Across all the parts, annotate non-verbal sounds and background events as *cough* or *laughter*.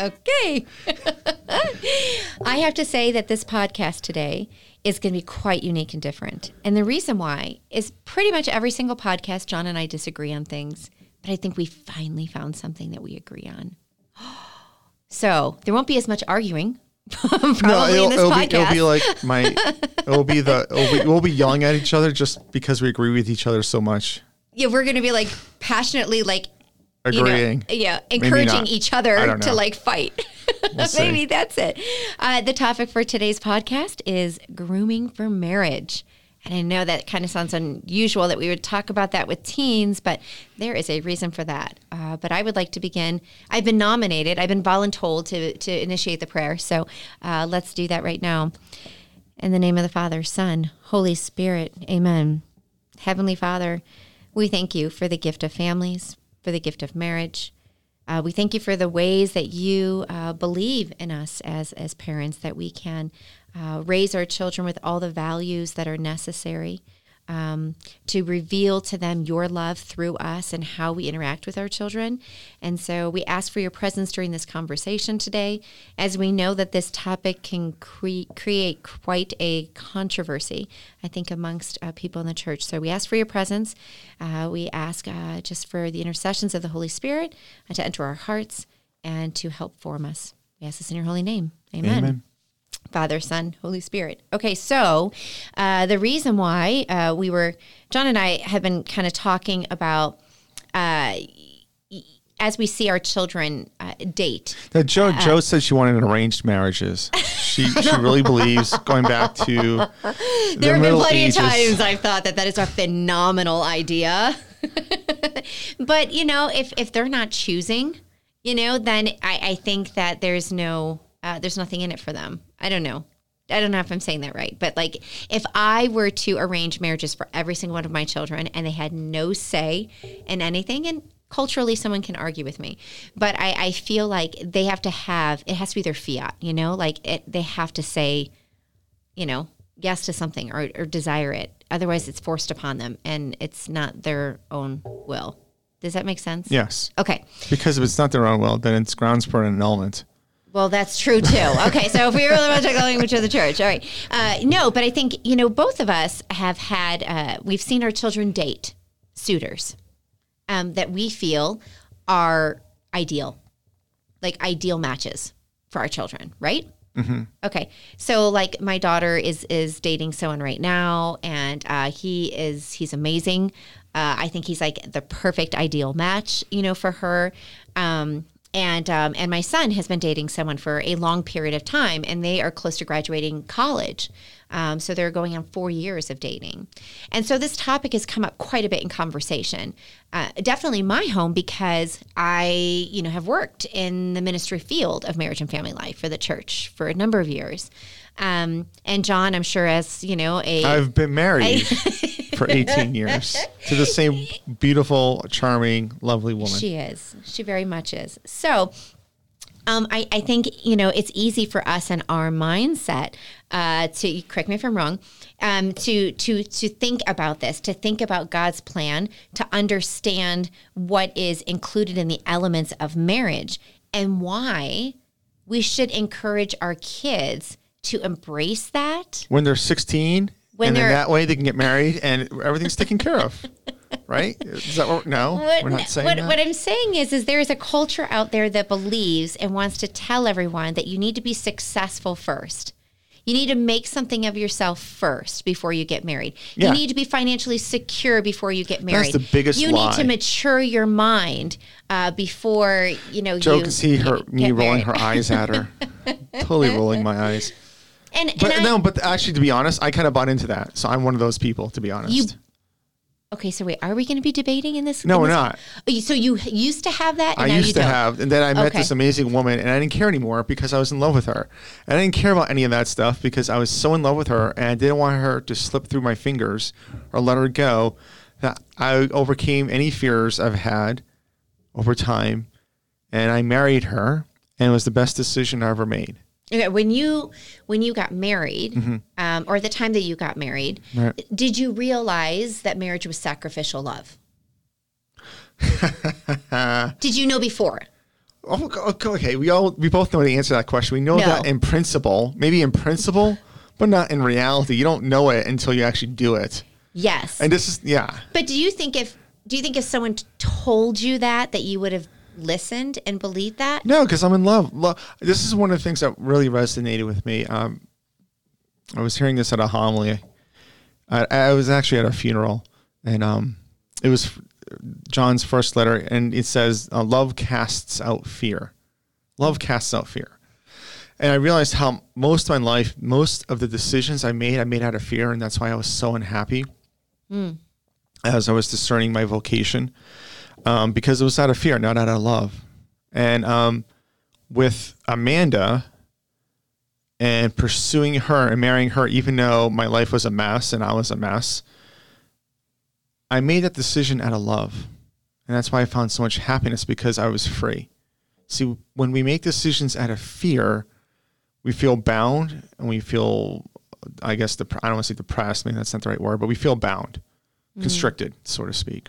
okay. *laughs* I have to say that this podcast today is going to be quite unique and different. And the reason why is pretty much every single podcast, John and I disagree on things, but I think we finally found something that we agree on. *gasps* So there won't be as much arguing. *laughs* Probably no, it'll, this it'll be, it'll be like my, it'll be the, it'll be, we'll be yelling at each other just because we agree with each other so much. yeah, we're going to be like passionately like you know, Agreeing. yeah, encouraging each other to like fight. *laughs* *laughs* see. Maybe that's it. Uh, the topic for today's podcast is grooming for marriage. And I know that kind of sounds unusual that we would talk about that with teens, but there is a reason for that. Uh, but I would like to begin. I've been nominated, I've been voluntold to, to initiate the prayer. So uh, let's do that right now. In the name of the Father, Son, Holy Spirit, amen. Heavenly Father, we thank you for the gift of families, for the gift of marriage. Uh, we thank you for the ways that you uh, believe in us as, as parents, that we can uh, raise our children with all the values that are necessary um, to reveal to them your love through us and how we interact with our children. And so we ask for your presence during this conversation today, as we know that this topic can cre- create quite a controversy, I think, amongst uh, people in the church. So we ask for your presence. Uh, we ask uh, just for the intercessions of the Holy Spirit uh, to enter our hearts and to help form us. We ask this in your holy name. Amen. Amen. Father, Son, Holy Spirit. Okay, so uh, the reason why uh, we were, John and I have been kind of talking about uh, y- as we see our children uh, date. That Joe, Joe said she wanted arranged marriages. She, she *laughs* really believes going back to the There have been plenty Ages. of times I've thought that that is a phenomenal idea. *laughs* but, you know, if, if they're not choosing, you know, then I, I think that there's no, uh, there's nothing in it for them. I don't know. I don't know if I'm saying that right, but like if I were to arrange marriages for every single one of my children and they had no say in anything, and culturally someone can argue with me, but I, I feel like they have to have it has to be their fiat, you know, like it, they have to say, you know, yes to something or, or desire it. Otherwise, it's forced upon them and it's not their own will. Does that make sense? Yes. Okay. Because if it's not their own will, then it's grounds for an annulment. Well, that's true too. *laughs* Okay, so if we really want to talk the language of the church, all right. Uh, no, but I think you know both of us have had. Uh, we've seen our children date suitors um, that we feel are ideal, like ideal matches for our children, right? Okay, so like my daughter is is dating someone right now, and uh, he is he's amazing. Uh, I think he's like the perfect ideal match, you know, for her. Um, and um, and my son has been dating someone for a long period of time, and they are close to graduating college. Um, so they're going on four years of dating, and so this topic has come up quite a bit in conversation. Uh, definitely my home because I, you know, have worked in the ministry field of marriage and family life for the church for a number of years. Um, and John, I'm sure, as you know, a I've been married *laughs* for 18 years *laughs* to the same beautiful, charming, lovely woman. She is. She very much is. So, um, I, I think you know it's easy for us and our mindset uh, to correct me if I'm wrong, um, to to to think about this, to think about God's plan, to understand what is included in the elements of marriage and why we should encourage our kids to embrace that. when they're 16, When and then that way they can get married and everything's taken care of. *laughs* Right? Is that what? No, What, we're not saying what, that. what I'm saying is, is there is a culture out there that believes and wants to tell everyone that you need to be successful first. You need to make something of yourself first before you get married. Yeah. You need to be financially secure before you get married. That's the biggest You lie. need to mature your mind uh, before you know Joe you can see her me rolling her eyes at her, *laughs* totally rolling my eyes. And, and But I, no, but actually, to be honest, I kind of bought into that. So I'm one of those people, to be honest. You- okay, so wait, are we going to be debating in this? no, in we're this- not. Oh, So you used to have that, and I now you used to don't. have, and then I met Okay. this amazing woman, and I didn't care anymore because I was in love with her. And I didn't care about any of that stuff because I was so in love with her, and I didn't want her to slip through my fingers or let her go. That I overcame any fears I've had over time, and I married her, and it was the best decision I ever made. Okay, when you when you got married, um, or the time that you got married, Mm-hmm. Right. did you realize that marriage was sacrificial love? *laughs* did you know before? Oh, okay, okay, we all we both know the answer to that question. We know No. that in principle, maybe in principle, but not in reality. You don't know it until you actually do it. Yes. And this is yeah. But do you think if do you think if someone told you that that you would have listened and believed that? No, because I'm in love. Lo- This is one of the things that really resonated with me. Um, I was hearing this at a homily. I, I was actually at a funeral, and um, it was John's first letter, and it says, uh, "Love casts out fear. Love casts out fear." And I realized how most of my life, most of the decisions I made, I made out of fear, and that's why I was so unhappy as I was discerning my vocation, um, because it was out of fear, not out of love. And um, with Amanda and pursuing her and marrying her, even though my life was a mess and I was a mess, I made that decision out of love. And that's why I found so much happiness because I was free. See, when we make decisions out of fear, we feel bound and we feel, I guess, dep- I don't want to say depressed, maybe that's not the right word, but we feel bound, constricted, so to speak.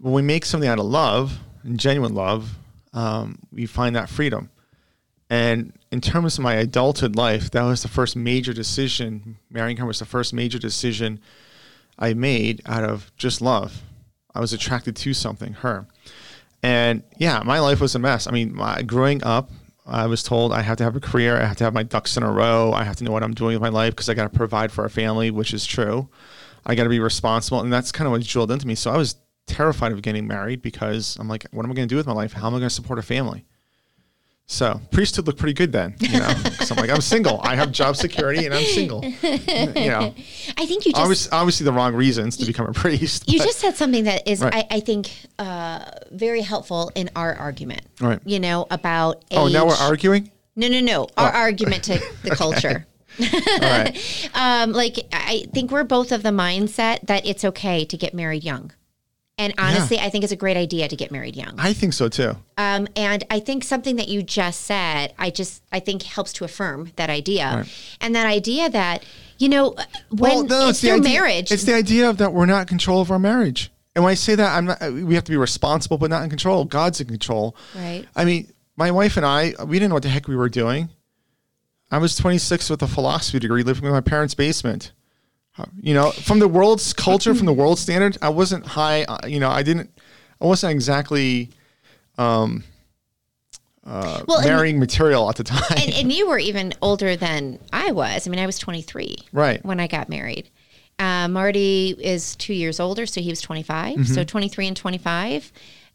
When we make something out of love and genuine love, um, we find that freedom. And in terms of my adulthood life, that was the first major decision. Marrying her was the first major decision I made out of just love. I was attracted to something, her. And yeah, my life was a mess. I mean, my, growing up, I was told I have to have a career, I have to have my ducks in a row, I have to know what I'm doing with my life because I got to provide for a family, which is true. I got to be responsible, and that's kind of what drilled into me. So I was terrified of getting married because I'm like, what am I going to do with my life? How am I going to support a family? So priesthood looked pretty good then, you know. *laughs* so I'm like, I'm single. I have job security, and I'm single. You know, I think you just obviously, obviously the wrong reasons to become a priest. you but- just said something that is Right. I, I think uh, very helpful in our argument. Right. You know about age. oh, now we're arguing. No, no, no. Our argument to *laughs* the culture. All right. *laughs* Um, like I think we're both of the mindset that it's okay to get married young. And honestly, I think it's a great idea to get married young. I think so too. Um, and I think something that you just said, I just I think helps to affirm that idea, Right. and that idea that you know when it's, the idea, marriage, It's the idea of that we're not in control of our marriage. And when I say that, I'm not. We have to be responsible, but not in control. God's in control. Right. I mean, my wife and I, we didn't know what the heck we were doing. I was 26 with a philosophy degree, living in my parents' basement. Uh, You know, from the world's culture, from the world standard, I wasn't high. uh, You know, I didn't. I wasn't exactly um well, and- marrying material at the time. and, and you were even older than I was. I mean, I was 23 Right. when I got married. Uh, Marty is two years older, so he was 25. Mm-hmm. So 23 and 25.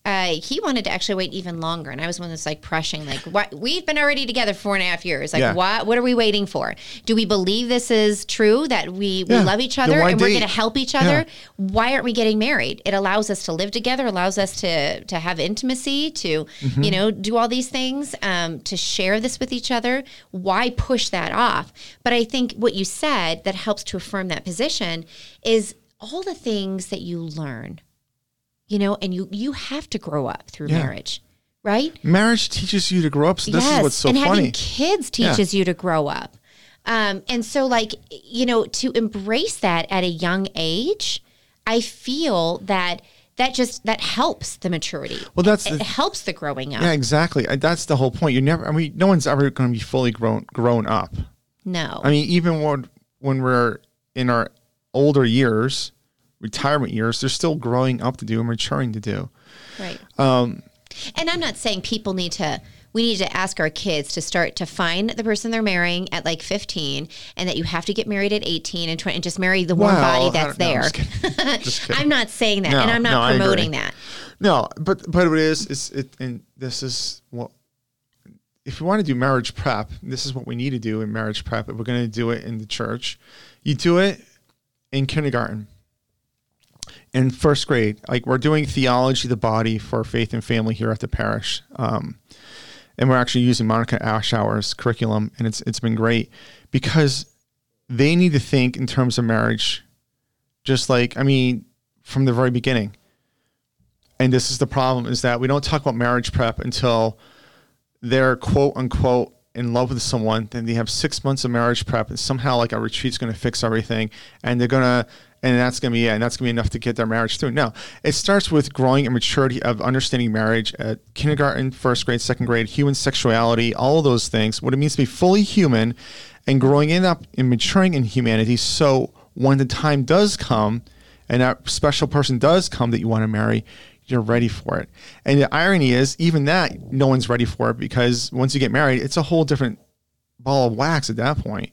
Uh, he wanted to actually wait even longer, and I was one that's like pressing, like, "What? We've been already together four and a half years. Like, Yeah. what? What are we waiting for? Do we believe this is true that we, we love each other and we're going to help each other? Yeah. Why aren't we getting married? It allows us to live together, allows us to to have intimacy, to Mm-hmm. you know do all these things, um, to share this with each other. Why push that off? But I think what you said that helps to affirm that position is all the things that you learn, you know, and you you have to grow up through Yeah. marriage, right? Marriage teaches you to grow up. So this is what's so and funny. having kids teaches you to grow up. Um, and so, like, you know, to embrace that at a young age, I feel that that just that helps the maturity. Well, that's it the- helps the growing up. Yeah, exactly. That's the whole point. You're never. I mean, no one's ever going to be fully grown grown up. No, I mean, even when when we're in our older years, retirement years, they're still growing up to do and maturing to do. right. Um, And I'm not saying people need to. We need to ask our kids to start to find the person they're marrying at like 15, and that you have to get married at 18 and 20, and just marry the one Well, body that's no, I'm there. just. *laughs* Just. I'm not saying that, No, and I'm not agree. promoting that. No, but but it is is it and this is what if you want to do marriage prep, this is what we need to do in marriage prep. If we're going to do it in the church, you do it in kindergarten. In first grade, like we're doing theology the body for faith and family here at the parish, um, and we're actually using Monica Ashour's curriculum, and it's it's been great because they need to think in terms of marriage, just like I mean, from the very beginning. And this is the problem is that we don't talk about marriage prep until they're quote unquote in love with someone, then they have six months of marriage prep, and somehow like a retreat's going to fix everything, and they're gonna, and that's going to be it, and that's going to be enough to get their marriage through. No, it starts with growing and maturity of understanding marriage at kindergarten, first grade, second grade, human sexuality, all of those things, what it means to be fully human, and growing in up and maturing in humanity. So when the time does come, and that special person does come that you want to marry, you're ready for it. And the irony is, even that, no one's ready for it because once you get married, it's a whole different ball of wax at that point.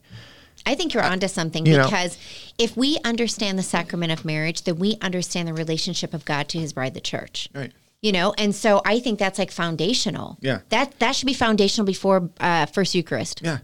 I think you're onto something you know- because if we understand the sacrament of marriage, then we understand the relationship of God to his bride, the church. Right. You know, and so I think that's like foundational. Yeah. That that should be foundational before uh, first Eucharist. Yeah.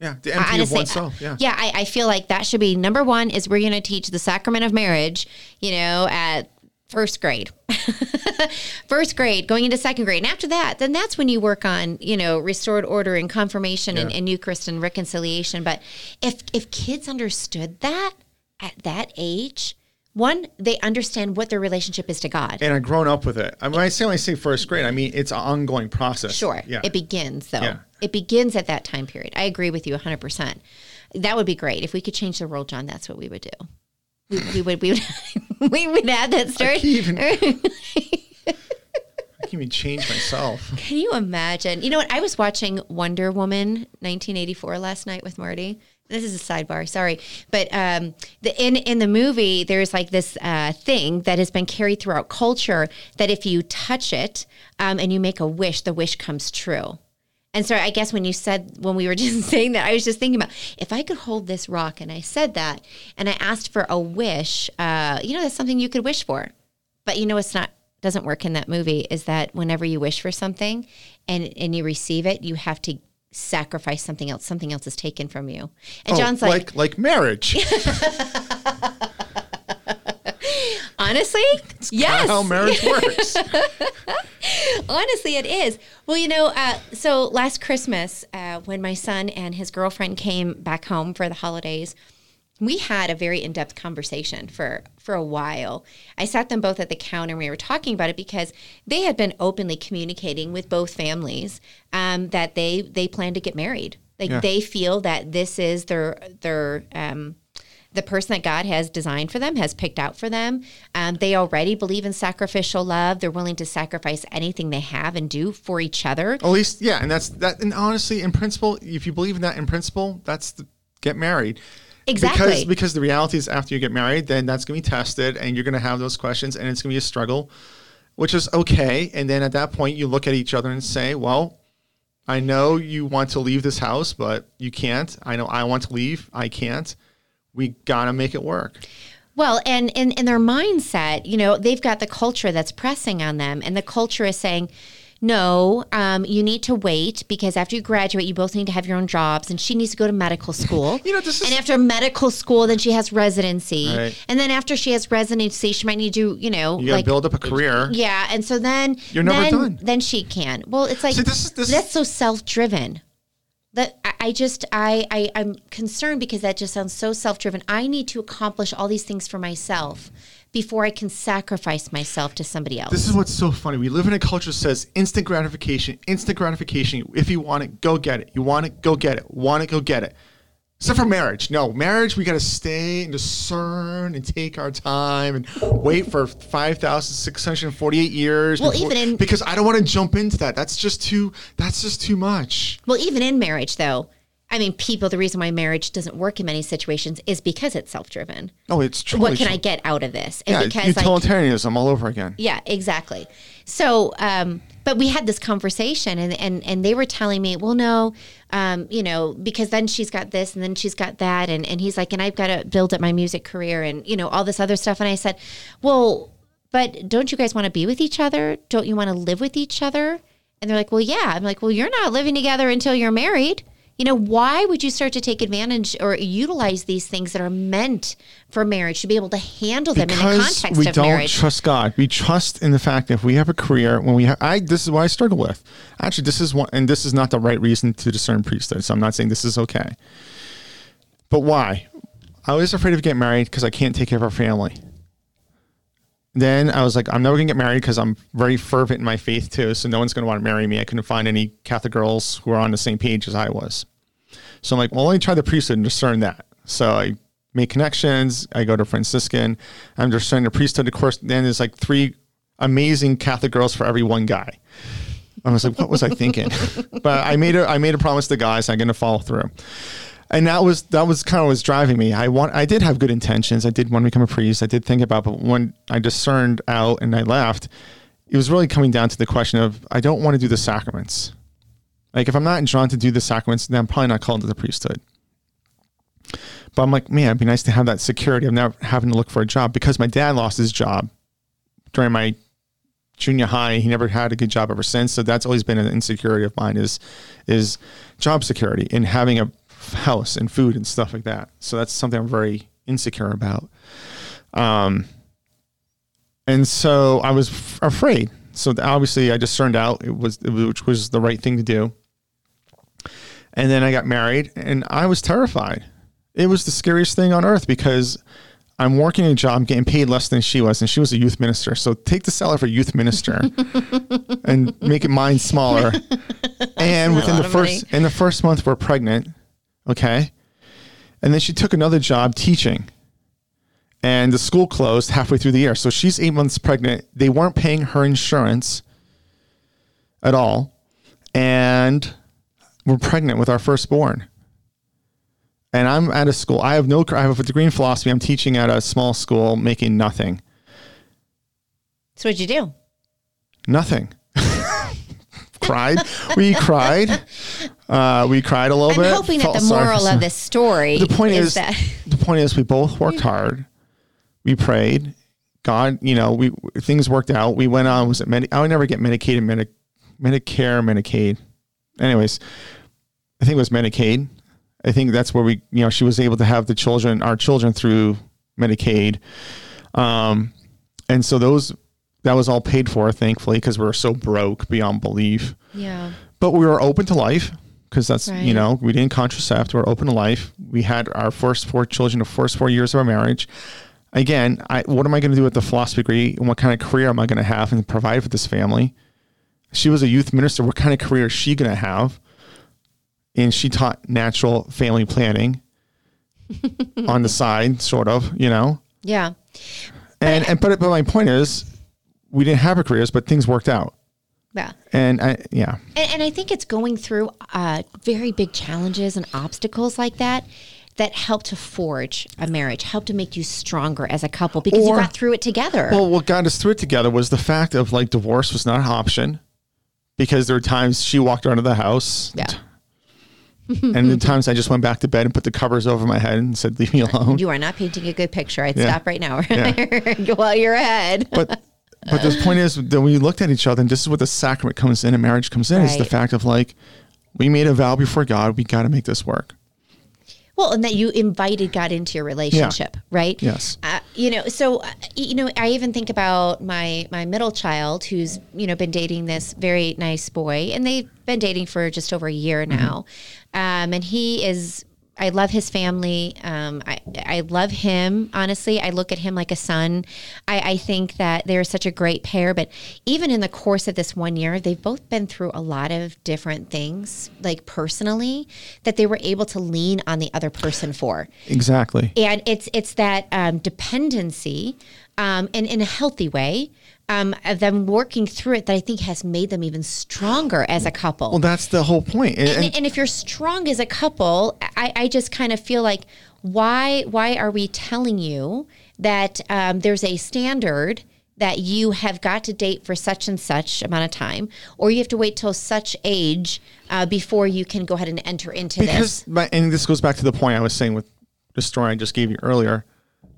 Yeah. The empty of honestly, oneself. Yeah. yeah, I, I feel like that should be number one. Is we're going to teach the sacrament of marriage, you know, at first grade, *laughs* first grade, going into second grade, and after that, then that's when you work on, you know, restored order and confirmation and, Yeah. and Eucharist and reconciliation. But if if kids understood that at that age, one, they understand what their relationship is to God. And I've grown up with it. I mean, I say when I say first grade, I mean it's an ongoing process. Sure. Yeah. It begins though. Yeah. It begins at that time period. I agree with you 100%. That would be great. If we could change the world, John, that's what we would do. We, we would we would *laughs* we would add that story. can't even- *laughs* I can't even change myself. Can you imagine? You know what? I was watching Wonder Woman 1984 last night with Marty. This is a sidebar, sorry, but um, the in in the movie, there's like this uh, thing that has been carried throughout culture that if you touch it um, and you make a wish, the wish comes true. And so I guess when you said when we were *laughs* just saying that, I was just thinking about if I could hold this rock, and I said that, and I asked for a wish. Uh, you know, that's something you could wish for. But you know, it's not doesn't work in that movie. Is that whenever you wish for something and and you receive it, you have to sacrifice something else. Something else is taken from you. And Oh, John's like, like like marriage. *laughs* honestly, yes, How marriage *laughs* works. Honestly, it is. Well, you know, uh, so last Christmas, uh, when my son and his girlfriend came back home for the holidays, we had a very in-depth conversation for for a while. I sat them both at the counter and we were talking about it because they had been openly communicating with both families um, that they they plan to get married. Like Yeah. they feel that this is their their um, the person that God has designed for them, has picked out for them. Um, they already believe in sacrificial love. They're willing to sacrifice anything they have and do for each other. At least, yeah, and that's that. And honestly, in principle, if you believe in that in principle, that's the get married. Exactly. Because because the reality is after you get married, then that's gonna be tested, and you're gonna have those questions, and it's gonna be a struggle, which is okay. And then at that point, you look at each other and say, well. I know you want to leave this house, but you can't. I know I want to leave. I can't. We gotta make it work. Well, and in, in their mindset, you know, they've got the culture that's pressing on them, and the culture is saying, no, um, you need to wait because after you graduate, you both need to have your own jobs, and she needs to go to medical school. *laughs* You know, this is- and after medical school, then she has residency, Right. and then after she has residency, she might need to, you know, You like build up a career. Yeah, and so then You're never then, done. Then she can. Well, it's like See, this is- this that's so self-driven. That I, just I, I I'm concerned because that just sounds so self-driven. I need to accomplish all these things for myself before I can sacrifice myself to somebody else. This is what's so funny. We live in a culture that says instant gratification, instant gratification. If you want it, go get it. You want it, go get it. Want it, go get it. Except for marriage. No, marriage, we got to stay and discern and take our time and wait for 5,648 years. Well, even in- because I don't want to jump into that. That's just too, that's just too much. well, even in marriage though, I mean, people the reason why marriage doesn't work in many situations is because it's self-driven. Oh, it's true. What can I get out of this? And Yeah, because like, utilitarianism all over again. Yeah, exactly. So, um, but we had this conversation, and and and they were telling me, well, no, um, you know, because then she's got this, and then she's got that, and and he's like, and I've got to build up my music career, and you know, all this other stuff. And I said, well, but don't you guys want to be with each other? Don't you want to live with each other? And they're like, well, yeah. I'm like, well, you're not living together until you're married. You know, why would you start to take advantage or utilize these things that are meant for marriage to be able to handle them in the context of marriage? context we of don't marriage? trust God. We trust in the fact that if we have a career, when we have, I this is what I struggle with. Actually, this is one, and this is not the right reason to discern priesthood. So I'm not saying this is okay. But why? I was afraid of getting married because I can't take care of our family. Then I was like, I'm never gonna get married because I'm very fervent in my faith too. So no one's gonna want to marry me. I couldn't find any Catholic girls who were on the same page as I was. So I'm like, well, let me try the priesthood and discern that. So I make connections. I go to Franciscan. I'm discerning the priesthood. Of course, then there's like three amazing Catholic girls for every one guy. I was like, what was I thinking? *laughs* but I made a I made a promise to guys. I'm going to follow through. And that was that was kind of was driving me. I want I did have good intentions. I did want to become a priest. I did think about, but when I discerned out and I left, it was really coming down to the question of I don't want to do the sacraments. Like if I'm not drawn to do the sacraments, then I'm probably not called to the priesthood. But I'm like, man, it'd be nice to have that security of never having to look for a job because my dad lost his job during my junior high. He never had a good job ever since. So that's always been an insecurity of mine is is job security and having a house and food and stuff like that. So that's something I'm very insecure about. Um, and so I was f- afraid. So obviously I just turned out it was which was the right thing to do. And then I got married and I was terrified. It was the scariest thing on earth because I'm working a job, getting paid less than she was, and she was a youth minister. So take the salary for youth minister *laughs* and make it mine smaller. *laughs* and within the first in the first month we're pregnant. Okay. And then she took another job teaching. And the school closed halfway through the year. So she's eight months pregnant. They weren't paying her insurance at all. And we're pregnant with our firstborn and I'm at a school. I have no. I have a degree in philosophy. I'm teaching at a small school, making nothing. So what'd you do? Nothing. *laughs* cried. We cried. *laughs* Uh, we cried a little bit. I'm hoping that the moral of this story The point is, that *laughs* the point is, we both worked hard. We prayed. God, you know, we things worked out. We went on. Was it Medi- I would never get Medicaid and Medi- Medicare, Medicaid. Anyways, I think it was Medicaid. I think that's where we, you know, she was able to have the children, our children, through Medicaid. Um, and so those that was all paid for, thankfully, because we were so broke beyond belief yeah. but we were open to life because that's Right. you know we didn't contracept were open to life. We had our first four children the first four years of our marriage. Again I, what am i going to do with the philosophy degree? And what kind of career am i going to have and provide for this family? She was a youth minister. What kind of career is she going to have? And she taught natural family planning *laughs* on the side sort of you know? Yeah. and and but, but my point is we didn't have our careers but things worked out Yeah. and I, yeah And, and I think it's going through uh, very big challenges and obstacles like that that help to forge a marriage, help to make you stronger as a couple because you got through it together. Well, what got us through it together was the fact of like divorce was not an option because there were times she walked out of the house. Yeah. *laughs* and the times I just went back to bed and put the covers over my head and said, leave me alone. you are not painting a good picture. I'd Yeah. stop right now *laughs* Yeah. while you're ahead. but *laughs* but the point is that we looked at each other and this is what the sacrament comes in and marriage comes in is the Right. fact of like, we made a vow before God, we got to make this work. Well, and that you invited God into your relationship, right? Yes. Uh, you know, so uh, you know, I even think about my my middle child who's you know been dating this very nice boy, and they've been dating for just over a year now, um, and he is. I love his family. Um, I I love him. Honestly, I look at him like a son. I, I think that they're such a great pair. But even in the course of this one year, they've both been through a lot of different things, like personally, that they were able to lean on the other person for Exactly. and it's it's that um, dependency um, and in a healthy way um, of them working through it that I think has made them even stronger as a couple. Well, that's the whole point. And- and- and, if you're strong as a couple, I, I just kind of feel like why why are we telling you that um, there's a standard that you have got to date for such and such amount of time, or you have to wait till such age uh, before you can go ahead and enter into because this? my, and this goes back to the point I was saying with the story I just gave you earlier.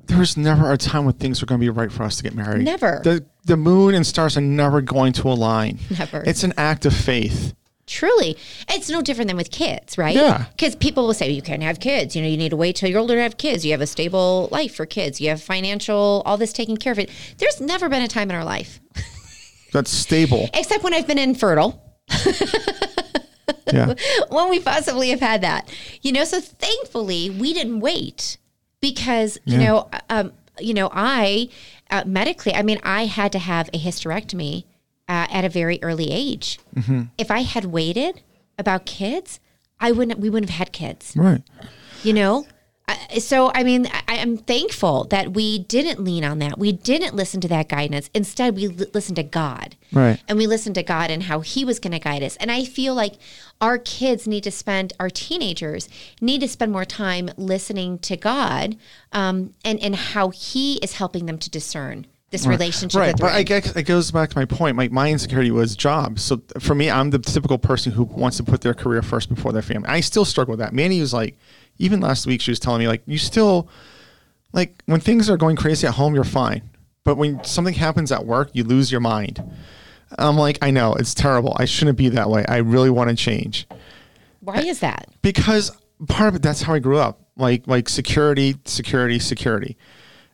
There was never a time when things were going to be right for us to get married. Never. The the moon and stars are never going to align. Never. It's an act of faith. Truly, it's no different than with kids, right? Yeah. Because people will say you can't have kids. You know, you need to wait till you're older to have kids. You have a stable life for kids. You have financial, all this taken care of. It. There's never been a time in our life, *laughs* That's stable. except when I've been infertile, Yeah. *laughs* when we possibly have had that. You know, so thankfully we didn't wait because you Yeah. know, um, you know, I uh, medically, I mean, I had to have a hysterectomy uh, at a very early age. Mm-hmm. If I had waited about kids, I wouldn't. We wouldn't have had kids. Right. You know. I- So I mean, I- I'm thankful that we didn't lean on that. We didn't listen to that guidance. Instead, we li- listened to God. Right. And we listened to God and how He was going to guide us. And I feel like our kids need to spend, our teenagers need to spend more time listening to God um, and, and how He is helping them to discern this relationship. Right, but I guess it goes back to my point. My my insecurity was jobs. So for me, I'm the typical person who wants to put their career first before their family. I still struggle with that. Mandy was like, even last week, she was telling me like, you still, like when things are going crazy at home, you're fine, but when something happens at work, you lose your mind. I'm like, I know it's terrible. I shouldn't be that way. I really want to change Why is that? because part of it that's how I grew up. Like like security, security, security.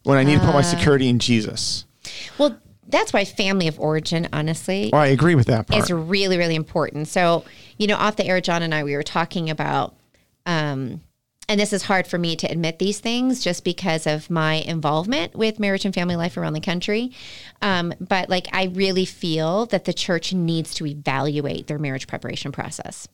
When I need to put my security in Jesus. Well, that's why family of origin, honestly, Well, I agree with that part. is really, really important. So, you know, off the air, John and I, we were talking about, um, and this is hard for me to admit these things just because of my involvement with marriage and family life around the country. Um, but like, I really feel that the church needs to evaluate their marriage preparation process.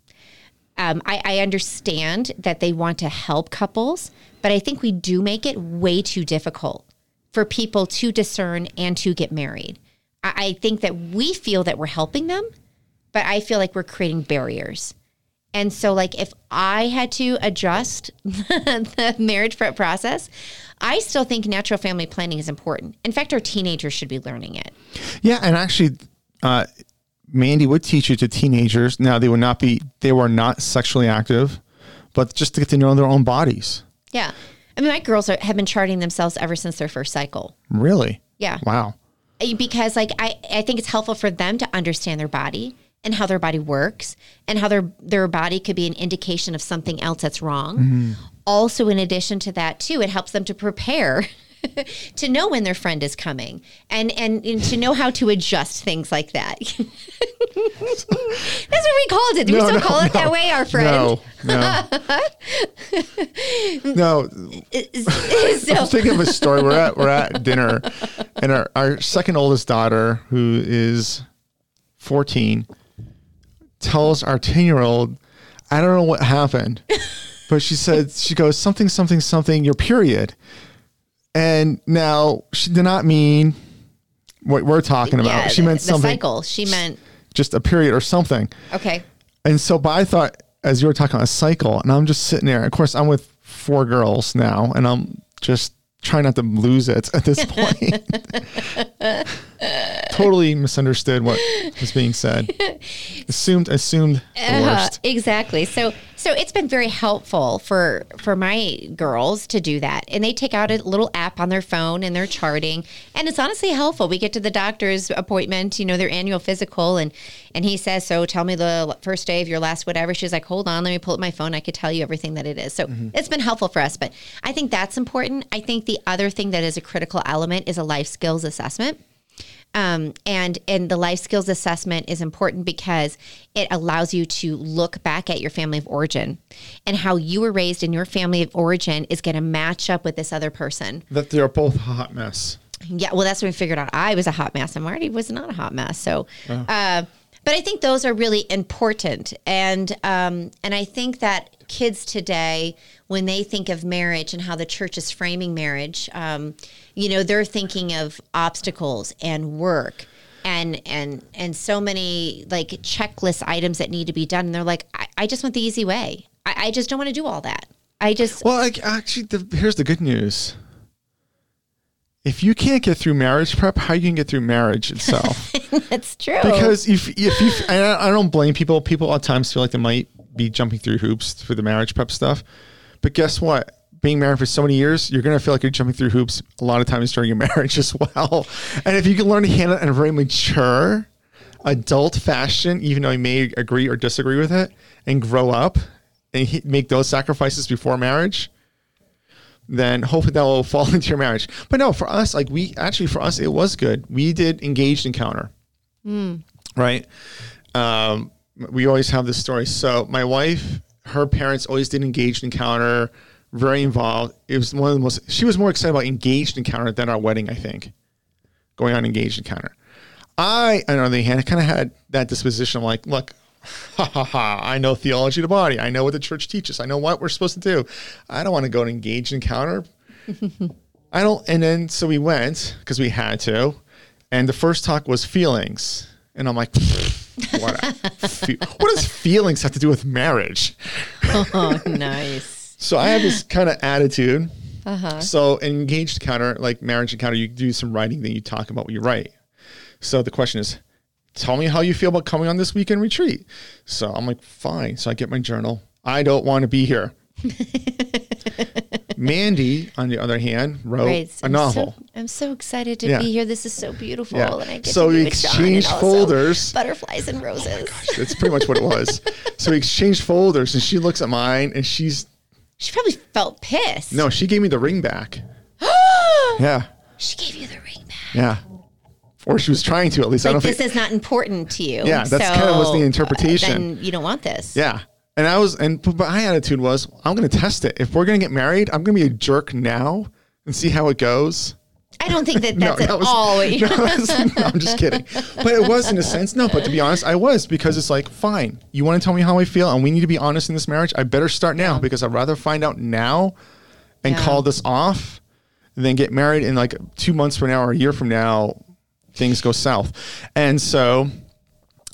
Um, I, I understand that they want to help couples, but I think we do make it way too difficult for people to discern and to get married. I, I think that we feel that we're helping them, but I feel like we're creating barriers. And so, like, if I had to adjust *laughs* the marriage prep process, I still think natural family planning is important. In fact, our teenagers should be learning it. Yeah, and actually, uh, Mandy would teach it to teenagers. Now they would not be, they were not sexually active, but just to get to know their own bodies. Yeah. I mean, my girls are, have been charting themselves ever since their first cycle. Really? Yeah. Wow. because like I, I think it's helpful for them to understand their body and how their body works and how their their body could be an indication of something else that's wrong. Mm-hmm. Also, in addition to that, too, it helps them to prepare *laughs* to know when their friend is coming and, and and to know how to adjust things like that. *laughs* that's what we called it. Do we still no, call it that way, our friend? No, no. *laughs* no, so, I'm thinking of a story. We're at we're at dinner, and our, our second oldest daughter, who is 14, tells our 10 year old, I don't know what happened, *laughs* but she said she goes something something something your period, and now she did not mean what we're talking about. yeah, she meant the something cycle. She meant just a period or something. okay. And so, but I thought as you were talking about a cycle, and I'm just sitting there. Of course, I'm with four girls now, and I'm just trying not to lose it at this *laughs* point. totally misunderstood what was being said. *laughs* Assumed, assumed the Uh, worst. exactly. So so it's been very helpful for for my girls to do that. And they take out a little app on their phone and they're charting. And it's honestly helpful. We get to the doctor's appointment, you know, their annual physical and and he says, "So tell me the first day of your last whatever." She's like, "Hold on, let me pull up my phone. I could tell you everything that it is." So mm-hmm. it's been helpful for us, but I think that's important. I think the other thing that is a critical element is a life skills assessment. Um, and and the life skills assessment is important because it allows you to look back at your family of origin and how you were raised in your family of origin is going to match up with this other person. That they're both a hot mess. Yeah, well, that's when we figured out I was a hot mess and Marty was not a hot mess. So, uh, but I think those are really important, and um, and I think that kids today, when they think of marriage and how the church is framing marriage, um, you know, they're thinking of obstacles and work. And and and so many like checklist items that need to be done, and they're like, I, I just want the easy way. I, I just don't want to do all that. I just Well, like actually, the, here's the good news. If you can't get through marriage prep, how you can get through marriage *laughs* itself? it's true because if if you, and I I don't blame people. People at times feel like they might be jumping through hoops for the marriage prep stuff, but guess what? Being married for so many years, you're gonna feel like you're jumping through hoops a lot of times during your *laughs* marriage as well. And if you can learn to handle it in a very mature, adult fashion, even though you may agree or disagree with it, and grow up and make those sacrifices before marriage, then hopefully that will *laughs* fall into your marriage. But no, for us, like we actually for us, it was good. We did engaged encounter, right? Um, we always have this story. So my wife, her parents always did engaged encounter, very involved. It was one of the most. She was more excited about engaged encounter than our wedding, I think. going on engaged encounter. I, on the other hand, I kind of had that disposition of like, look, ha ha ha, I know theology of the body. I know what the church teaches. I know what we're supposed to do. I don't want to go to an engaged encounter. *laughs* I don't. And then so we went because we had to. And the first talk was feelings. And I'm like, what, *laughs* fe- what does feelings have to do with marriage? Oh, *laughs* nice. So I have this kind of attitude. Uh-huh. So in engaged encounter, like marriage encounter, you do some writing, then you talk about what you write. So the question is, tell me how you feel about coming on this weekend retreat. So I'm like, fine. So I get my journal. I don't want to be here. *laughs* Mandy, on the other hand, wrote Right. a I'm novel. So, I'm so excited to Yeah. be here. This is so beautiful. Yeah. And I get So to we exchanged folders. Butterflies and roses. Oh gosh, That's pretty much what it was. so we exchanged folders, and she looks at mine, and she's she probably felt pissed. no, she gave me the ring back. *gasps* Yeah, She gave you the ring back. yeah. Or she was trying to at least. I Like don't this think. is not important to you. Yeah, that's kind of was the so, uh, interpretation. then you don't want this. Yeah. And I was, and but my attitude was, I'm going to test it. If we're going to get married, I'm going to be a jerk now and see how it goes. I don't think that *laughs* No, that's at that was- all. *laughs* No, that's- *laughs* no, I'm just kidding. But it was in a sense, no. But to be honest, I was because it's like, fine, you want to tell me how I feel, and we need to be honest in this marriage. I better start now because I'd rather find out now and Yeah. call this off than get married in like two months from now or a year from now, things go south. And so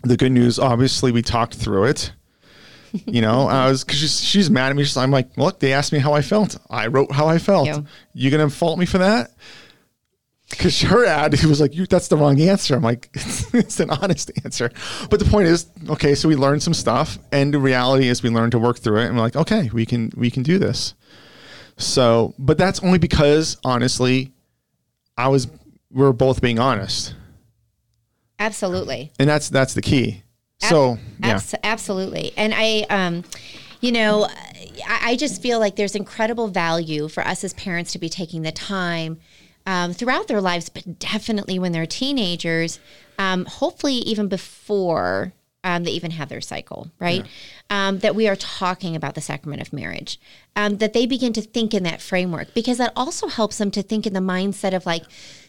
the good news, obviously, we talked through it. You know, I was because she's, she's mad at me. She's, I'm like, look, they asked me how I felt. I wrote how I felt. Yeah. You gonna fault me for that? Because her ad it was like, you, that's the wrong answer. I'm like, *laughs* it's an honest answer. But the point is, okay, so we learned some stuff, and the reality is we learned to work through it, and we're like, okay, we can we can do this. So, but that's only because honestly, I was were both being honest, Absolutely. and that's that's the key. So yeah, Abs- absolutely. And I, um, you know, I, I just feel like there's incredible value for us as parents to be taking the time um, throughout their lives, but definitely when they're teenagers, um, hopefully even before um, they even have their cycle, right? Um, that we are talking about the sacrament of marriage, um, that they begin to think in that framework because that also helps them to think in the mindset of like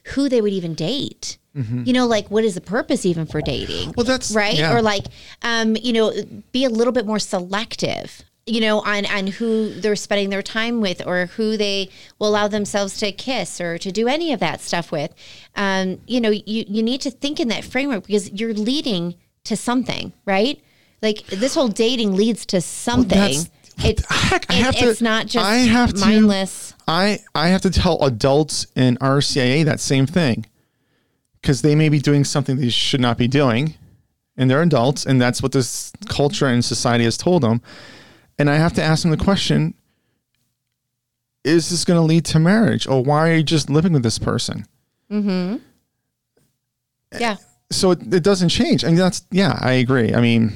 who they would even date. You know, like what is the purpose even for dating? Well, that's- right, yeah. or like, um, you know, be a little bit more selective. You know, on on who they're spending their time with, or who they will allow themselves to kiss, or to do any of that stuff with. Um, you know, you you need to think in that framework because you're leading to something, right? Like this whole dating leads to something. that's- it's heck, I it- have to- it's not just I have to- mindless. I I have to tell adults in RCIA that same thing because they may be doing something they should not be doing, and they're adults, and that's what this culture and society has told them. And I have to ask them the question: Is this going to lead to marriage, or why are you just living with this person? Hmm. Yeah. So it, it doesn't change. I mean, that's yeah, I agree. I mean,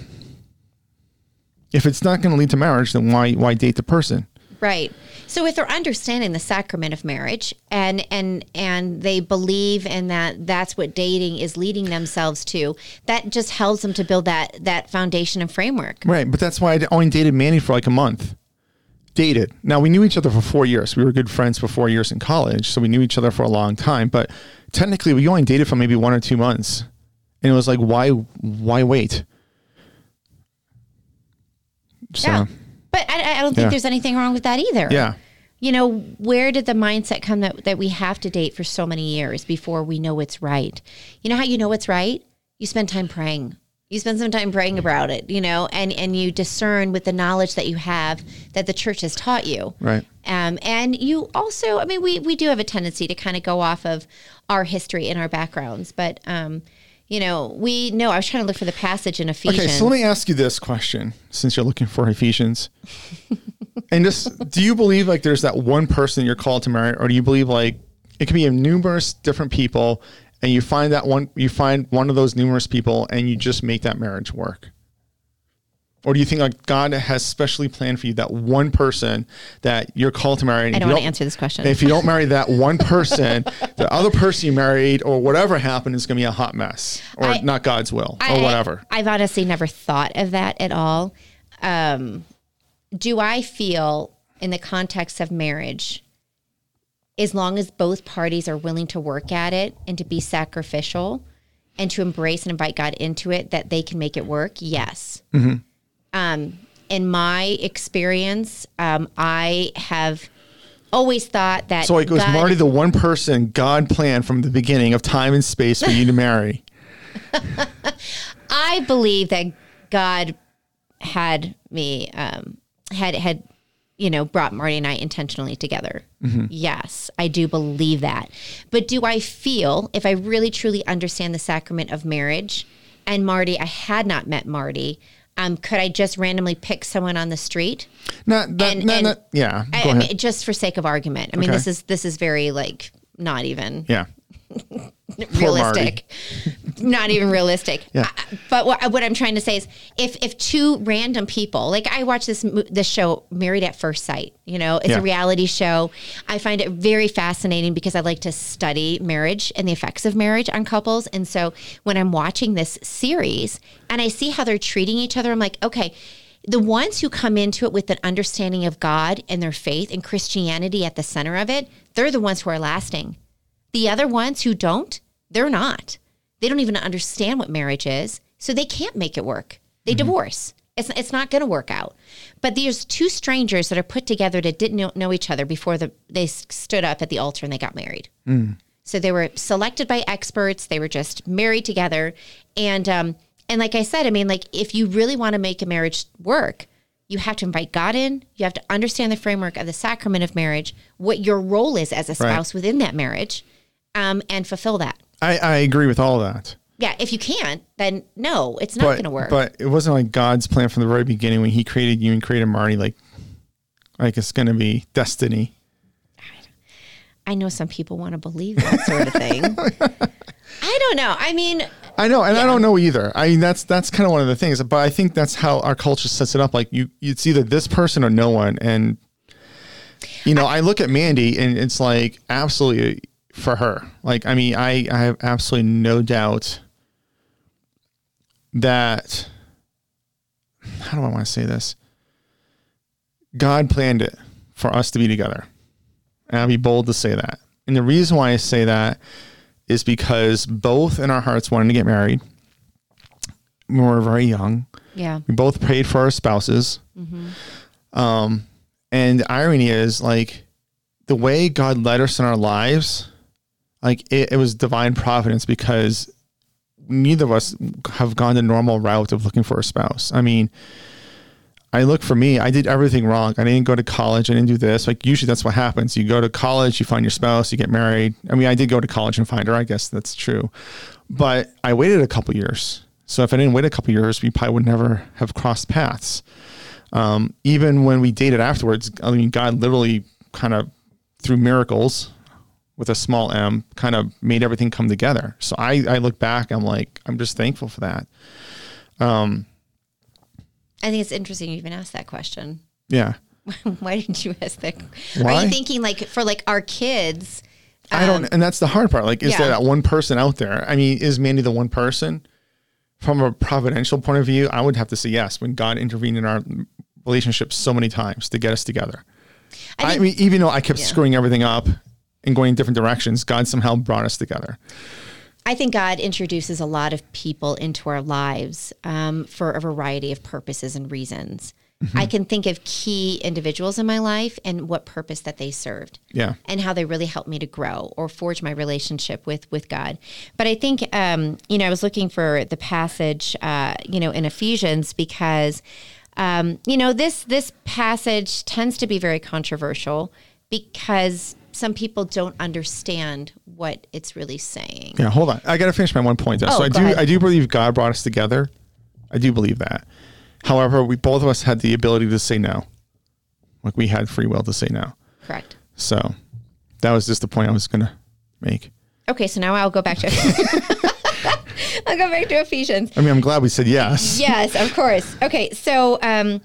if it's not going to lead to marriage, then why why date the person? Right. So if they're understanding the sacrament of marriage and and and they believe in that that's what dating is leading themselves to, that just helps them to build that that foundation and framework. Right, but that's why I only dated Mandy for like a month. Dated. Now we knew each other for four years. We were good friends for four years in college, so we knew each other for a long time. But technically, we only dated for maybe one or two months, and it was like, why, why wait? So, Yeah. But I, I don't think Yeah. there's anything wrong with that either. yeah, You know, where did the mindset come that, that we have to date for so many years before we know what's right? You know how you know what's right? You spend time praying. You spend some time praying about it, you know, and, and you discern with the knowledge that you have that the church has taught you. right. Um, and you also, I mean, we, we do have a tendency to kind of go off of our history and our backgrounds, but, um, you know, we know, I was trying to look for the passage in Ephesians. Okay, so let me ask you this question, since you're looking for Ephesians. *laughs* and just, do you believe like there's that one person you're called to marry, or do you believe like it can be of numerous different people, and you find that one, you find one of those numerous people, and you just make that marriage work? Or do you think like God has specially planned for you that one person that you're called to marry? and I don't want to answer this question. If you don't marry that one person, *laughs* the other person you married or whatever happened is going to be a hot mess, or I- not God's will, I- or whatever. I've honestly never thought of that at all. Um, do I feel in the context of marriage as long as both parties are willing to work at it and to be sacrificial and to embrace and invite God into it, that they can make it work. Yes. Um, in my experience, um, I have always thought that. So it was God- Marty the one person God planned from the beginning of time and space for you to marry? *laughs* I believe that God had me um, had had you know brought Marty and I intentionally together. Yes, I do believe that. But do I feel if I really truly understand the sacrament of marriage, and Marty, I had not met Marty. Um, could I just randomly pick someone on the street? Not, that, And- and- yeah. I, I mean, just for sake of argument. I mean, Okay. this is this is very like not even yeah. Realistic. Not even realistic. Yeah. I- but what, what I'm trying to say is, if if two random people, like I watch this this show, Married at First Sight. You know, it's Yeah. a reality show. I find it very fascinating because I like to study marriage and the effects of marriage on couples. And so when I'm watching this series and I see how they're treating each other, I'm like, okay. The ones who come into it with an understanding of God and their faith and Christianity at the center of it, they're the ones who are lasting. The other ones who don't, they're not. They don't even understand what marriage is, so they can't make it work. They divorce. It's, it's not going to work out. But there's two strangers that are put together that didn't know, know each other before the, they stood up at the altar and they got married. So they were selected by experts. They were just married together, and um, and like I said, I mean, like if you really want to make a marriage work, you have to invite God in. You have to understand the framework of the sacrament of marriage, what your role is as a spouse within that marriage, um, and fulfill that. I, I agree with all that. Yeah, if you can't, then no, it's not going to work. but it wasn't like God's plan from the very beginning when he created you and created Marty, like, like it's going to be destiny. I know some people want to believe that sort of thing. *laughs* I don't know. I mean, I know, and I don't know either. I mean, that's that's kind of one of the things. But I think that's how our culture sets it up. Like you, it's either this person or no one. And you know, I, look at Mandy, and it's like absolutely for her. Like, I mean, I I have absolutely no doubt that how do I want to say this? God planned it for us to be together, and I'll be bold to say that. And the reason why I say that is because both in our hearts wanted to get married. when We were very young. yeah. We both prayed for our spouses. Um, and the irony is, like, the way God led us in our lives, like, it, it was divine providence because neither of us have gone the normal route of looking for a spouse. I mean, I look for me, I did everything wrong. I didn't go to college. I didn't do this. Like, usually that's what happens. You go to college, you find your spouse, you get married. I mean, I did go to college and find her. I guess that's true. But I waited a couple years. So if I didn't wait a couple years, we probably would never have crossed paths. Um, even when we dated afterwards, I mean, God literally kind of through miracles with a small m kind of made everything come together. So I, I look back, I'm like, I'm just thankful for that. Um, I think it's interesting you even asked that question. Yeah. *laughs* Why didn't you ask that? Why? Are you thinking like for like our kids? I don't, um, and that's the hard part. Like, is yeah. there that one person out there? I mean, is Mandy the one person? From a providential point of view, I would have to say yes. When God intervened in our relationship so many times to get us together. I, think- mean, even though I kept Yeah. screwing everything up and going in different directions, God somehow brought us together. I think God introduces a lot of people into our lives um, for a variety of purposes and reasons. Mm-hmm. I can think of key individuals in my life and what purpose that they served. Yeah. and how they really helped me to grow or forge my relationship with with God. But I think um, you know I was looking for the passage uh, you know in Ephesians because um, you know this this passage tends to be very controversial because some people don't understand what it's really saying. Yeah, hold on. I got to finish my one point though. Oh, so I do ahead. I do believe God brought us together. I do believe that. However, we both of us had the ability to say no. Like we had free will to say no. Correct. So that was just the point I was going to make. Okay, so now I'll go back to *laughs* *laughs* I'll go back to Ephesians. I mean, I'm glad we said yes. yes, of course. Okay, so um,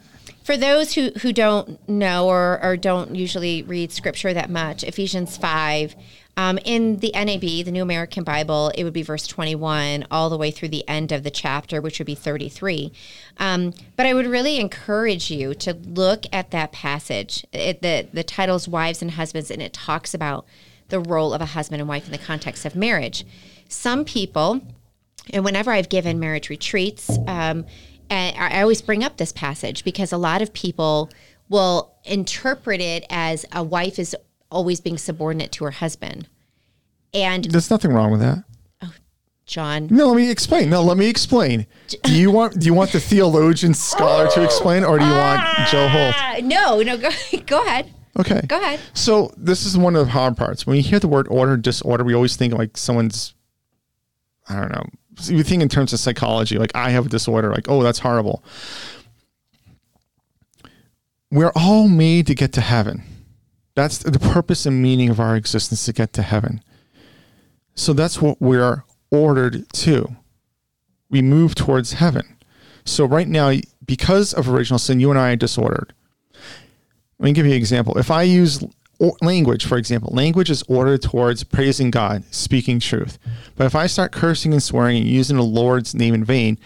for those who, who don't know or, or don't usually read scripture that much, Ephesians 5 Um, in the NAB, the New American Bible, it would be verse 21 all the way through the end of the chapter, which would be 33. Um, but I would really encourage you to look at that passage. It, the, the title's Wives and Husbands, and it talks about the role of a husband and wife in the context of marriage. Some people, and whenever I've given marriage retreats, um, and I always bring up this passage because a lot of people will interpret it as a wife is always being subordinate to her husband. And There's nothing wrong with that. Oh, John, No, let me explain. No, let me explain. Do you want do you want the theologian scholar to explain, or do you want Joe Holt? Ah, no, no, go, *laughs* go ahead. Okay. Go ahead. So this is one of the hard parts. When you hear the word order, disorder, we always think like someone's, I don't know. You think in terms of psychology, like I have a disorder, like oh that's horrible. We're all made to get to heaven. That's the purpose and meaning of our existence to get to heaven. So that's what we're ordered to. We move towards heaven. So right now, because of original sin, you and I are disordered. Let me give you an example. If I use o- language, for example, language is ordered towards praising God, speaking truth. But if I start cursing and swearing and using the Lord's name in vain,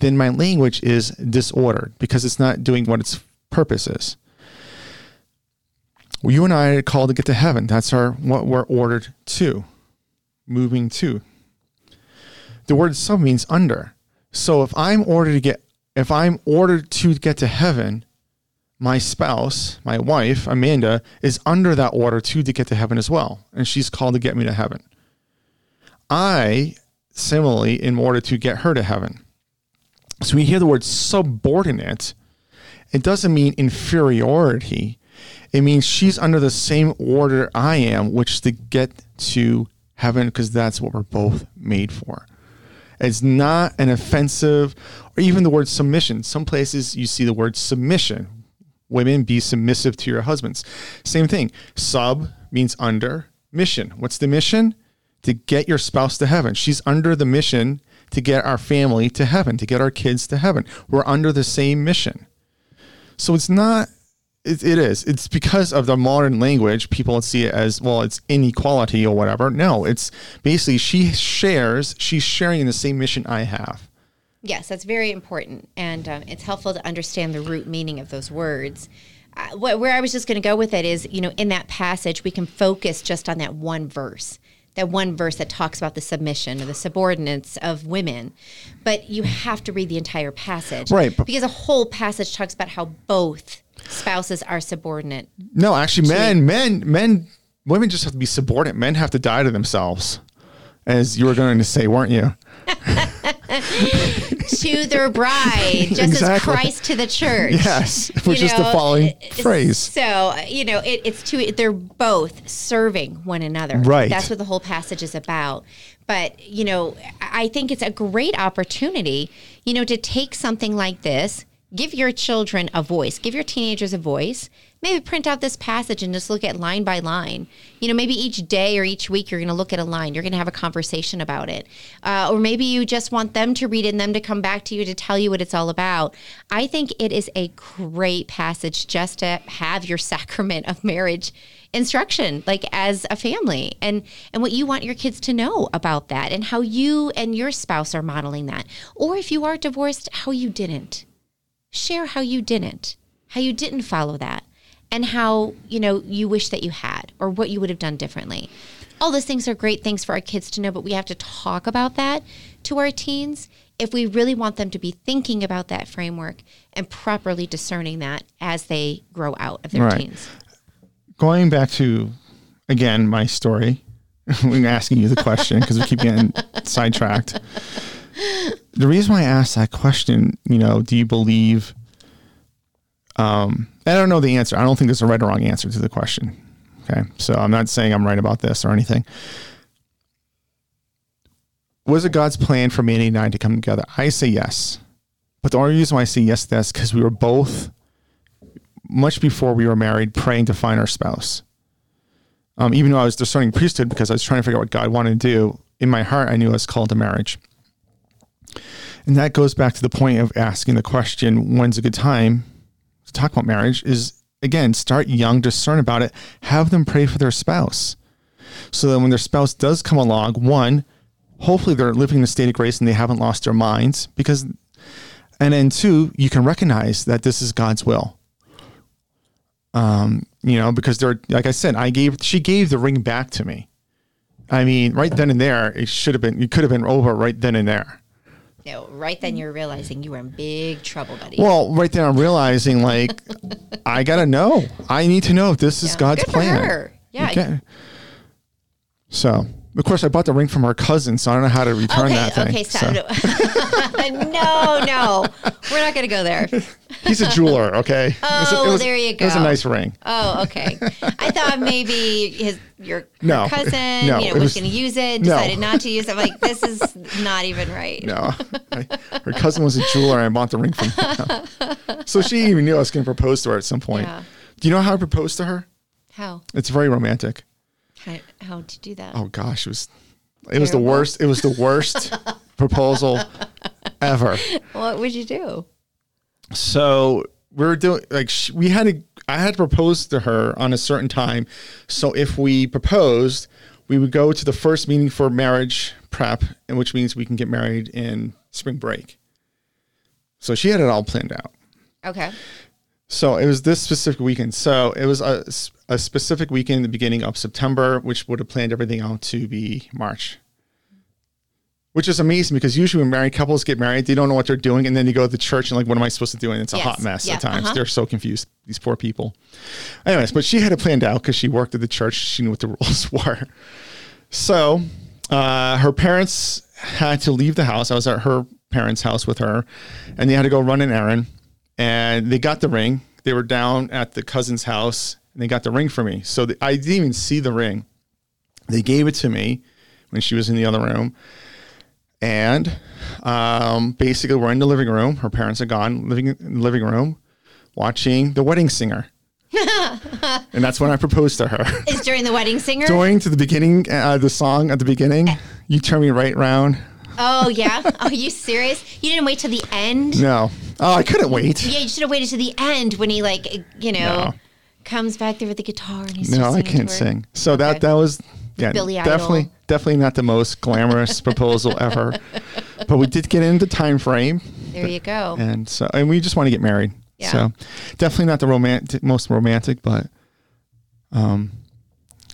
then my language is disordered because it's not doing what its purpose is. Well, you and I are called to get to heaven. That's our what we're ordered to, moving to. The word sub means under. So if I'm ordered to get, if I'm ordered to get to heaven, my spouse, my wife, Amanda, is under that order too to get to heaven as well. And she's called to get me to heaven. I, similarly, in order to get her to heaven. So you hear the word subordinate, it doesn't mean inferiority. It means she's under the same order I am, which is to get to heaven because that's what we're both made for. It's not an offensive, or even the word submission. Some places you see the word submission. Women, be submissive to your husbands. Same thing. Sub means under. Mission. What's the mission? To get your spouse to heaven. She's under the mission to get our family to heaven, to get our kids to heaven. We're under the same mission. So it's not, it, it is. It's because of the modern language. People see it as, well, it's inequality or whatever. No, it's basically she shares, she's sharing the same mission I have. Yes, that's very important, and um, it's helpful to understand the root meaning of those words. Uh, wh- where I was just going to go with it is, you know, in that passage, we can focus just on that one verse, that one verse that talks about the submission or the subordinates of women. But you have to read the entire passage, Right, Because a whole passage talks about how both spouses are subordinate. No, actually, men, men, men, women just have to be subordinate. Men have to die to themselves, as you were going to say, weren't you? *laughs* *laughs* to their bride, just Exactly. as Christ to the church. Yes, *laughs* which You is the following phrase. So you know, it, it's two. They're both serving one another. Right. That's what the whole passage is about. But you know, I think it's a great opportunity. You know, to take something like this, give your children a voice, give your teenagers a voice. Maybe print out this passage and just look at line by line. You know, maybe each day or each week you're going to look at a line. You're going to have a conversation about it, uh, or maybe you just want them to read it and them to come back to you to tell you what it's all about. I think it is a great passage just to have your *laughs* sacrament of marriage instruction like as a family and and what you want your kids to know about that and how you and your spouse are modeling that or if you are divorced how you didn't share how you didn't how you didn't follow that and how you know you wish that you had or what you would have done differently all those things are great things for our kids to know but we have to talk about that to our teens if we really want them to be thinking about that framework and properly discerning that as they grow out of their Right. teens Going back to, again, my story, *laughs* I'm asking you the question because we keep getting *laughs* sidetracked. The reason why I asked that question, you know, do you believe, um, I don't know the answer. I don't think there's a right or wrong answer to the question. Okay. So I'm not saying I'm right about this or anything. Was it God's plan for Mandy and I to come together? I say yes. But the only reason why I say yes to that is because we were both much before we were married, praying to find our spouse. Um, even though I was discerning priesthood because I was trying to figure out what God wanted to do, in my heart, I knew I was called to marriage. And that goes back to the point of asking the question, when's a good time to talk about marriage? Is again, start young, discern about it, have them pray for their spouse. So that when their spouse does come along, one, hopefully they're living in a state of grace and they haven't lost their minds because, and then two, you can recognize that this is God's will. Um, you know, because they're, like I said, I gave, she gave the ring back to me. I mean, right then and there, it should have been, it could have been over right then and there. No, right then you're realizing you were in big trouble, buddy. Well, right then I'm realizing like *laughs* I gotta know. I need to know if this is Yeah. God's Good plan. Yeah. Okay. So of course I bought the ring from her cousin, so I don't know how to return okay, that thing. okay, So, *laughs* no, no, we're not going to go there. he's a jeweler, okay? Oh, there you go. It was a oh, nice ring. Oh, okay. I thought maybe his your No. cousin, No, you know, was, was- going to use it, No. decided not to use it. I'm like, this is not even right. No, her cousin was a jeweler, and I bought the ring from him. *laughs* so she even knew I was going to propose to her at some point. Yeah. Do you know how I proposed to her? How? It's very romantic. How how to do that? Oh gosh, it was it was the worst. It was the worst *laughs* proposal ever. What would you do? So we were doing like sh- we had to. I had to propose to her on a certain time. So if we proposed, we would go to the first meeting for marriage prep, and which means we can get married in spring break. So she had it all planned out. Okay. So it was this specific weekend. So it was a, a specific weekend in the beginning of September, which would have planned everything out to be March. Which is amazing because usually when married couples get married, they don't know what they're doing, and then they go to the church and like, what am I supposed to do? And it's a Yes. hot mess Yeah, at times. uh-huh. They're so confused. These poor people. Anyways, but she had it planned out because she worked at the church. She knew what the *laughs* rules were. So uh, her parents had to leave the house. I was at her parents' house with her, and they had to go run an errand. And they got the ring. They were down at the cousin's house, and they got the ring for me. So the, I didn't even see the ring. They gave it to me when she was in the other room. And um, basically, we're in the living room. Her parents are gone, living in the living room, watching The Wedding Singer. *laughs* and that's when I proposed to her. Is during the wedding singer? During to the beginning, uh, the song at the beginning, you turn me right round. Oh yeah. Are you serious? You didn't wait till the end? No, oh, I couldn't wait. Yeah, you should have waited to the end when he like you know No. comes back there with the guitar and he's No, I can't sing. So Okay. that that was yeah, Billy Idol. definitely definitely not the most glamorous *laughs* proposal ever. But we did get into time frame, There you go. and so and we just want to get married. Yeah. So definitely not the romantic most romantic, but um,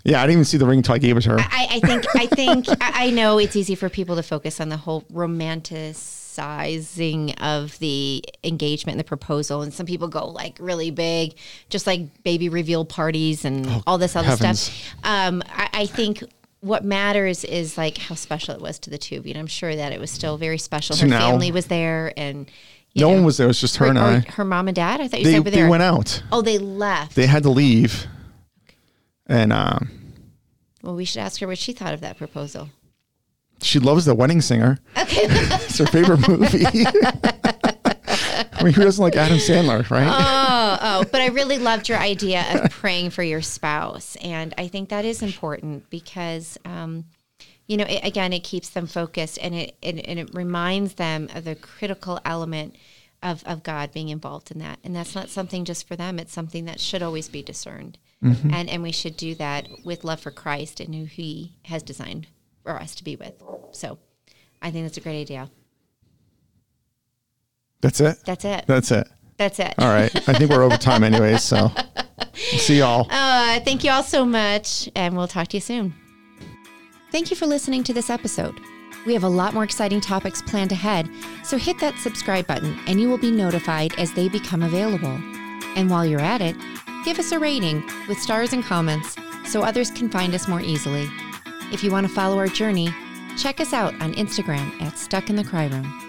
yeah, I didn't even see the ring until I gave it to her. I, I think I think I know it's easy for people to focus on the whole romanticizing of the engagement and the proposal, and some people go like really big, just like baby reveal parties and all this other Oh, heavens. stuff. Um, I, I think. What matters is like how special it was to the two of you, and I'm sure that it was still very special. So Her now- family was there, and you no know, one was there. It was just her Or- and I. her mom and dad. I thought you They, said were they there. went out. Oh, they left. They had to leave, and um, well, we should ask her what she thought of that proposal. she loves The Wedding Singer. Okay. *laughs* It's her favorite movie. *laughs* I mean, who doesn't like Adam Sandler, right? oh, oh, but I really loved your idea of praying for your spouse, and I think that is important because, um, you know, it, again, it keeps them focused, and it, it and it reminds them of the critical element of of God being involved in that, and that's not something just for them; it's something that should always be discerned, and and we should do that with love for Christ and who He has designed for us to be with. So, I think that's a great idea. That's it. That's it. That's it. That's it. All right. I think we're over time *laughs* anyways, so see y'all. Uh, thank you all so much, and we'll talk to you soon. Thank you for listening to this episode. We have a lot more exciting topics planned ahead, so hit that subscribe button and you will be notified as they become available. And while you're at it, give us a rating with stars and comments so others can find us more easily. If you want to follow our journey, check us out on Instagram at Stuck in the Cry Room.